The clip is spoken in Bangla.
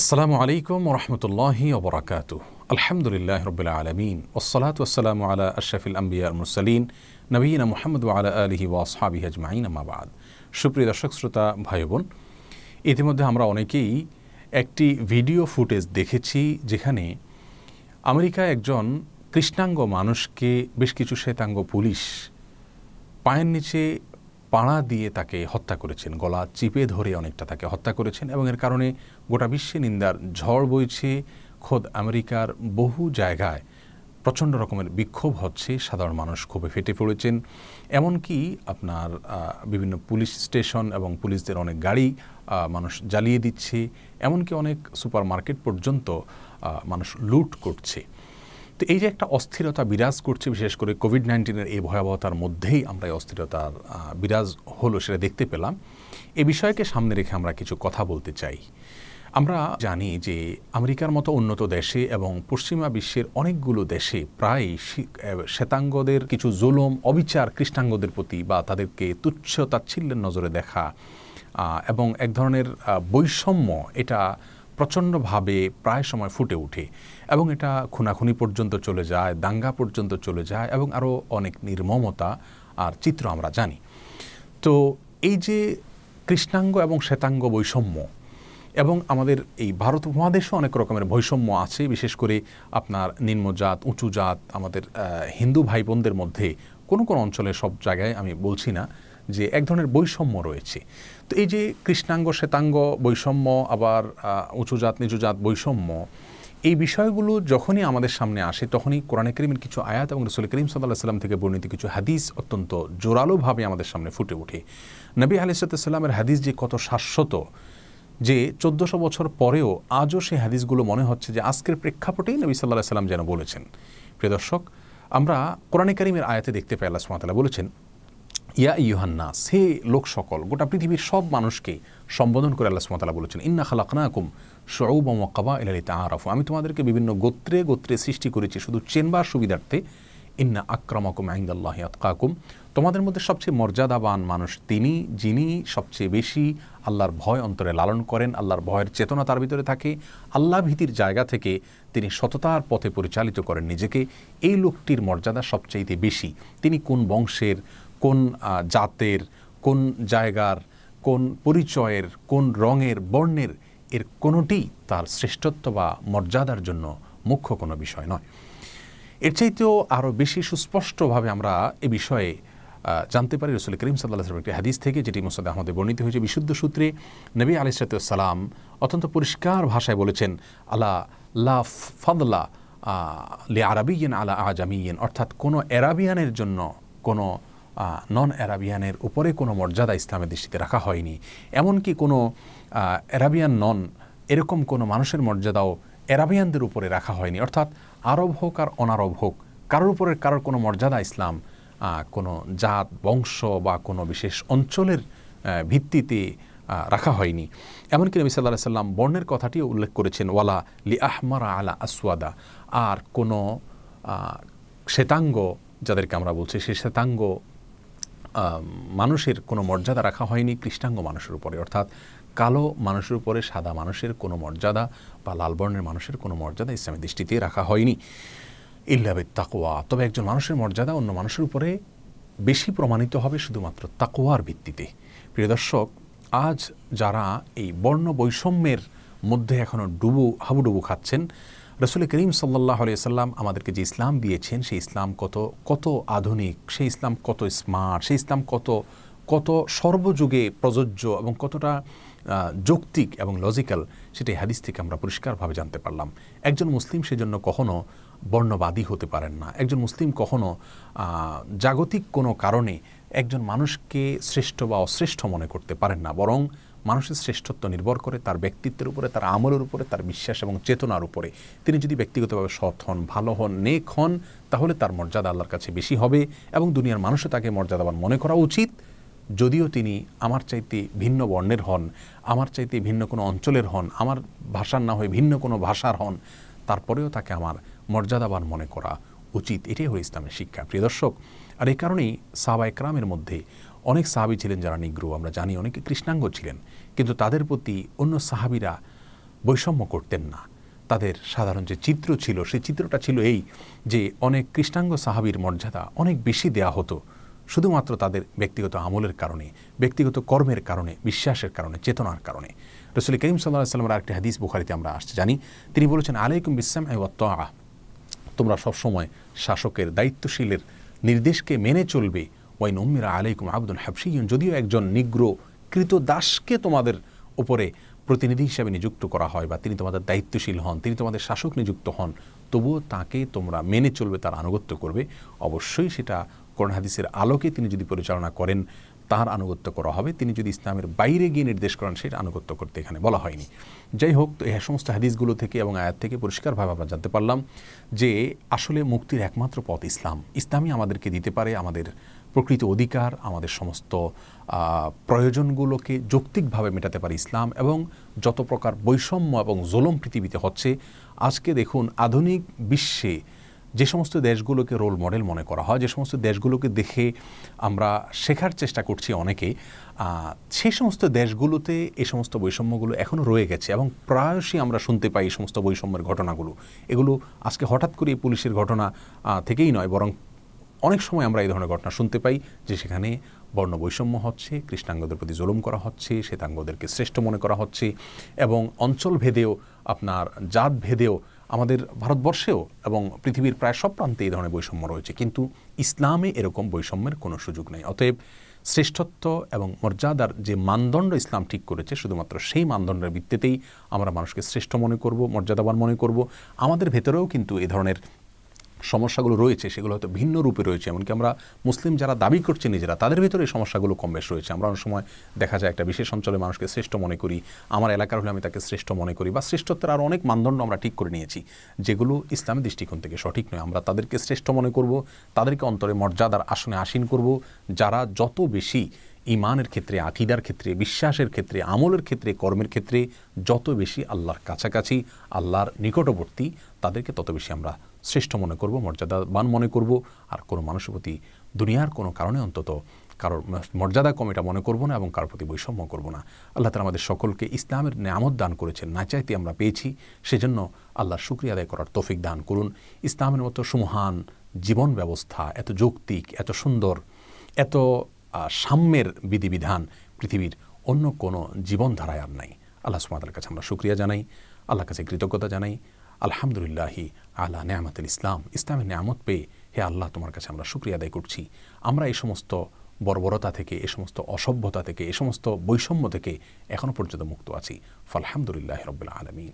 আসসালামু আলাইকুম রহমতুল্লাহি ওবরাকাত আলহামদুলিল্লাহ রবিল আলমিন। ওসলাত ওসালাম আলা আশরফিল আম্বিয়া মুরসালিন। নবীনা মোহাম্মদ আলা আলহি ওয়াসহাবি আজমাইন আমাবাদ সুপ্রিয় দর্শক, শ্রোতা ভাই বোন ইতিমধ্যে আমরা অনেকেই একটি ভিডিও ফুটেজ দেখেছি যেখানে আমেরিকায় একজন কৃষ্ণাঙ্গ মানুষকে বেশ কিছু শ্বেতাঙ্গ পুলিশ পায়ের নিচে পাড়া দিয়ে তাকে হত্যা করেছেন, গলা চিপে ধরে অনেকটা তাকে হত্যা করেছেন এবং এর কারণে গোটা বিশ্বে নিন্দার ঝড় বইছে। খোদ আমেরিকার বহু জায়গায় প্রচণ্ড রকমের বিক্ষোভ হচ্ছে, সাধারণ মানুষ ক্ষোভে ফেটে পড়েছেন। এমনকি আপনার বিভিন্ন পুলিশ স্টেশন এবং পুলিশদের অনেক গাড়ি মানুষ জ্বালিয়ে দিচ্ছে। এমনকি অনেক সুপার মার্কেট পর্যন্ত মানুষ লুট করছে। তো এই যে একটা অস্থিরতা বিরাজ করছে, বিশেষ করে কোভিড নাইন্টিনের এই ভয়াবহতার মধ্যেই আমরা এই অস্থিরতার বিরাজ হলো সেটা দেখতে পেলাম। এ বিষয়কে সামনে রেখে আমরা কিছু কথা বলতে চাই। আমরা জানি যে আমেরিকার মতো উন্নত দেশে এবং পশ্চিমা বিশ্বের অনেকগুলো দেশে প্রায় শ্বেতাঙ্গদের কিছু জুলম, অবিচার কৃষ্ণাঙ্গদের প্রতি বা তাদেরকে তুচ্ছ তাচ্ছিল্যের নজরে দেখা এবং এক ধরনের বৈষম্য এটা প্রচণ্ডভাবে প্রায় সময় ফুটে ওঠে এবং এটা খুনাখুনি পর্যন্ত চলে যায়, দাঙ্গা পর্যন্ত চলে যায় এবং আরও অনেক নির্মমতা আর চিত্র আমরা জানি। তো এই যে কৃষ্ণাঙ্গ এবং শ্বেতাঙ্গ বৈষম্য এবং আমাদের এই ভারত উপমহাদেশও অনেক রকমের বৈষম্য আছে, বিশেষ করে আপনার নিম্নজাত উঁচু জাত আমাদের হিন্দু ভাই বোনদের মধ্যে কোনো কোনো অঞ্চলে সব জায়গায় আমি বলছি না যে এক ধরনের বৈষম্য রয়েছে। তো এই যে কৃষ্ণাঙ্গ, শ্বেতাঙ্গ বৈষম্য, আবার উঁচু জাত, নিচু জাত বৈষম্য, এই বিষয়গুলো যখনই আমাদের সামনে আসে, তখনই কোরআনে করিমের কিছু আয়াত এবং রসুল করিম সাল্লাহ সাল্লাম থেকে বর্ণিত কিছু হাদিস অত্যন্ত জোরালোভাবে আমাদের সামনে ফুটে ওঠে। নবী আলিসাল্লামের হাদিস যে কত শাশ্বত, যে চোদ্দোশো বছর পরেও আজও সেই হাদিসগুলো মনে হচ্ছে যে আজকের প্রেক্ষাপটেই নবী সাল্লাহ সাল্লাম যেন বলেছেন। প্রিয় দর্শক, আমরা কোরআনে করিমের আয়াতে দেখতে পাই আল্লাহ সুমাতালা বলেছেন ইয়া ইউহান্না সে লোক সকল গোটা পৃথিবীর সব মানুষকে সম্বোধন করে আল্লাহ সুমতালা বলেছেন, ইন্না খালাকনাকুম শৌব মকাবা ইলালিতা আরাফু আমি তোমাদেরকে বিভিন্ন গোত্রে গোত্রে সৃষ্টি করেছি, শুধু চেনবার সুবিধার্থে। ইন্না আক্রমাকুম আইন্দাল্লাহ আতকাকুম। তোমাদের মধ্যে সবচেয়ে মর্যাদাবান মানুষ তিনি, যিনি সবচেয়ে বেশি আল্লাহর ভয় অন্তরে লালন করেন, আল্লাহর ভয়ের চেতনা তার ভিতরে থাকে। আল্লাহ ভীতির জায়গা থেকে তিনি সততার পথে পরিচালিত করেন নিজেকে। এই লোকটির মর্যাদা সবচাইতে বেশি। তিনি কোন বংশের কোন জাতের, কোন জায়গার, কোন পরিচয়ের, কোন রঙের, বর্ণের এর কোনোটি তার শ্রেষ্ঠত্ব বা মর্যাদার জন্য মুখ্য কোনো বিষয় নয়। এর চাইতেও আরও বেশি সুস্পষ্টভাবে আমরা এ বিষয়ে জানতে পারি রসুল করিম সাল্লাহ একটি হাদিস থেকে যেটি মোসাদ আহমদে বর্ণিত হয়েছে। বিশুদ্ধ সূত্রে নবী আলিসালাম অত্যন্ত পরিষ্কার ভাষায় বলেছেন, আলা লা ফাদলা লে আরবিয়ান আলা আজামিয়ান অর্থাৎ কোনো অ্যারাবিয়ানের জন্য কোনো নন অ্যারাবিয়ানের উপরে কোনো মর্যাদা ইসলামের দৃষ্টিতে রাখা হয়নি। এমনকি কোনো অ্যারাবিয়ান নন এরকম কোনো মানুষের মর্যাদাও অ্যারাবিয়ানদের উপরে রাখা হয়নি। অর্থাৎ আরব হোক আর অনারব হোক, কারোর উপরে কারোর কোনো মর্যাদা ইসলাম কোনো জাত, বংশ বা কোনো বিশেষ অঞ্চলের ভিত্তিতে রাখা হয়নি। এমনকি নবী সাল্লাহ সাল্লাম বর্ণের কথাটিও উল্লেখ করেছেন, ওয়ালা লি আহমারা আলা আসওয়াদা। আর কোনো শ্বেতাঙ্গ, যাদেরকে আমরা বলছি সেই শ্বেতাঙ্গ মানুষের কোনো মর্যাদা রাখা হয়নি কৃষ্ণাঙ্গ মানুষের উপরে। অর্থাৎ কালো মানুষের উপরে, সাদা মানুষের কোনো মর্যাদা বা লাল বর্ণের মানুষের কোনো মর্যাদা ইসলামের দৃষ্টিতে রাখা হয়নি। ইল্লাবে তাকোয়া তবে একজন মানুষের মর্যাদা অন্য মানুষের উপরে বেশি প্রমাণিত হবে শুধুমাত্র তাকোয়ার ভিত্তিতে। প্রিয় দর্শক, আজ যারা এই বর্ণ বৈষম্যের মধ্যে এখনও ডুবু, হাবুডুবু খাচ্ছেন রসুল করিম সাল্লাহ সাল্লাম আমাদেরকে যে ইসলাম দিয়েছেন, সেই ইসলাম কত কত আধুনিক, সেই ইসলাম কত স্মার্ট সেই ইসলাম কত কত সর্বযুগে প্রযোজ্য এবং কতটা যৌক্তিক এবং লজিক্যাল সেটাই হাদিস থেকে আমরা পরিষ্কারভাবে জানতে পারলাম। একজন মুসলিম সেজন্য কখনো বর্ণবাদী হতে পারেন না। একজন মুসলিম কখনো জাগতিক কোনো কারণে একজন মানুষকে শ্রেষ্ঠ বা অশ্রেষ্ঠ মনে করতে পারেন না। বরং মানুষের শ্রেষ্ঠত্ব নির্ভর করে, তার ব্যক্তিত্বের উপরে, তার আমলের উপরে, তার বিশ্বাস এবং চেতনার উপরে। তিনি যদি ব্যক্তিগতভাবে সৎ হন, ভালো হন, নেক হন, তাহলে তার মর্যাদা আল্লাহর কাছে বেশি হবে এবং দুনিয়ার মানুষও তাকে মর্যাদাবান মনে করা উচিত। যদিও তিনি আমার চাইতে ভিন্ন বর্ণের হন, আমার চাইতে ভিন্ন কোনো অঞ্চলের হন, আমার ভাষার না হয়ে ভিন্ন কোনো ভাষার হন, তারপরেও তাকে আমার মর্যাদাবান মনে করা উচিত। এটাই হলো ইসলামের শিক্ষা। প্রিয় দর্শক, আর এই কারণেই সাবা একরামের মধ্যে অনেক সাহাবি ছিলেন যারা নিগ্রো আমরা জানি অনেকে কৃষ্ণাঙ্গ ছিলেন, কিন্তু তাদের প্রতি অন্য সাহাবিরা বৈষম্য করতেন না। তাদের সাধারণ যে চিত্র ছিল, সেই চিত্রটা ছিল এই যে অনেক কৃষ্ণাঙ্গ সাহাবির মর্যাদা অনেক বেশি দেয়া হতো, শুধুমাত্র তাদের ব্যক্তিগত আমলের কারণে, ব্যক্তিগত কর্মের কারণে, বিশ্বাসের কারণে, চেতনার কারণে। রসুল করিম সাল্লাহ সাল্লামের একটি হাদিস বুখারিতে আমরা আসতে জানি, তিনি বলেছেন, আলাইকুম আ তোমরা সবসময় শাসকের দায়িত্বশীলের নির্দেশকে মেনে চলবে ওয়াই নম্মিরা আলাইকুম আব্দুল হাবসিয়ন যদিও একজন নিগ্র কৃত দাসকে তোমাদের উপরে প্রতিনিধি হিসাবে নিযুক্ত করা হয় বা তিনি তোমাদের দায়িত্বশীল হন, তিনি তোমাদের শাসক নিযুক্ত হন, তবুও তাকে তোমরা মেনে চলবে, তার আনুগত্য করবে। অবশ্যই সেটা কোরআন হাদিসের আলোকে তিনি যদি পরিচালনা করেন তার আনুগত্য করা হবে। তিনি যদি ইসলামের বাইরে গিয়ে নির্দেশ করেন, সেটা আনুগত্য করতে এখানে বলা হয়নি। যাই হোক, তো এই সমস্ত হাদিসগুলো থেকে এবং আয়াত থেকে পরিষ্কারভাবে আমরা জানতে পারলাম যে আসলে মুক্তির একমাত্র পথ ইসলাম। ইসলামই আমাদেরকে দিতে পারে, আমাদের প্রকৃত অধিকার, আমাদের সমস্ত প্রয়োজনগুলোকে যৌক্তিকভাবে মেটাতে পারে ইসলাম এবং যত প্রকার বৈষম্য এবং জোলম পৃথিবীতে হচ্ছে, আজকে দেখুন আধুনিক বিশ্বে যে সমস্ত দেশগুলোকে রোল মডেল মনে করা হয়, যে সমস্ত দেশগুলোকে দেখে আমরা শেখার চেষ্টা করছি অনেকে সেই সমস্ত দেশগুলোতে এই সমস্ত বৈষম্যগুলো এখনও রয়ে গেছে এবং প্রায়শই আমরা শুনতে পাই এই সমস্ত বৈষম্যের ঘটনাগুলো। এগুলো আজকে হঠাৎ করে পুলিশের ঘটনা থেকেই নয়, বরং অনেক সময় আমরা এই ধরনের ঘটনা শুনতে পাই যে সেখানে বর্ণ বৈষম্য হচ্ছে, কৃষ্ণাঙ্গদের প্রতি জুলুম করা হচ্ছে, শ্বেতাঙ্গদেরকে শ্রেষ্ঠ মনে করা হচ্ছে এবং অঞ্চল ভেদেও, আপনার জাত ভেদেও, আমাদের ভারতবর্ষেও এবং পৃথিবীর প্রায় সব প্রান্তে এই ধরনের বৈষম্য রয়েছে। কিন্তু ইসলামে এরকম বৈষম্যের কোনো সুযোগ নেই। অতএব শ্রেষ্ঠত্ব এবং মর্যাদার যে মানদণ্ড ইসলাম ঠিক করেছে, শুধুমাত্র সেই মানদণ্ডের ভিত্তিতেই আমরা মানুষকে শ্রেষ্ঠ মনে করব, মর্যাদাবান মনে করব। আমাদের ভেতরেও কিন্তু এই ধরনের সমস্যাগুলো রয়েছে, সেগুলো হয়তো ভিন্ন রূপে রয়েছে। এমনকি আমরা মুসলিম যারা দাবি করছে নিজেরা, তাদের ভিতরে এই সমস্যাগুলো কম বেশ রয়েছে। আমরা অনেক সময় দেখা যায় একটা বিশেষ অঞ্চলে মানুষকে শ্রেষ্ঠ মনে করি, আমার এলাকার হলে আমি তাকে শ্রেষ্ঠ মনে করি বা শ্রেষ্ঠত্বের আরও অনেক মানদণ্ড আমরা ঠিক করে নিয়েছি। যেগুলো ইসলামী দৃষ্টিকোণ থেকে সঠিক নয়। আমরা তাদেরকে শ্রেষ্ঠ মনে করব, তাদেরকে অন্তরে মর্যাদার আসনে আসীন করব, যারা যত বেশি ইমানের ক্ষেত্রে, আকিদার ক্ষেত্রে, বিশ্বাসের ক্ষেত্রে, আমলের ক্ষেত্রে, কর্মের ক্ষেত্রে যত বেশি আল্লাহর কাছাকাছি, আল্লাহর নিকটবর্তী, তাদেরকে তত বেশি আমরা শ্রেষ্ঠ মনে করব, মর্যাদাবান মনে করব। আর কোনো মানুষের প্রতি দুনিয়ার কোনো কারণে অন্তত কারোর মর্যাদা কম এটা মনে করব না এবং কারোর প্রতি বৈষম্য করব না। আল্লাহ তালা আমাদের সকলকে ইসলামের নিয়ামত দান করেছেন, না চাইতে আমরা পেয়েছি। সেজন্য আল্লাহর শুক্রিয়া আদায় করার তৌফিক দান করুন। ইসলামের মতো সুমহান জীবন ব্যবস্থা, এত যৌক্তিক, এত সুন্দর, এত সাম্যের বিধিবিধান পৃথিবীর অন্য কোনো জীবনধারায় আর নাই। আল্লাহ সুমাতার কাছে আমরা শুক্রিয়া জানাই আল্লাহ কাছে কৃতজ্ঞতা জানাই। আলহামদুলিল্লাহি আল্লাহ নেয়ামতুল ইসলাম ইসলামের নেয়ামত পেয়ে হে আল্লাহ তোমার কাছে আমরা শুক্রিয়া আদায় করছি। আমরা এই সমস্ত বর্বরতা থেকে এ সমস্ত অসভ্যতা থেকে এ সমস্ত বৈষম্য থেকে এখনও পর্যন্ত মুক্ত আছি। ফালহামদুলিল্লাহ রবিল্লা আলমিন।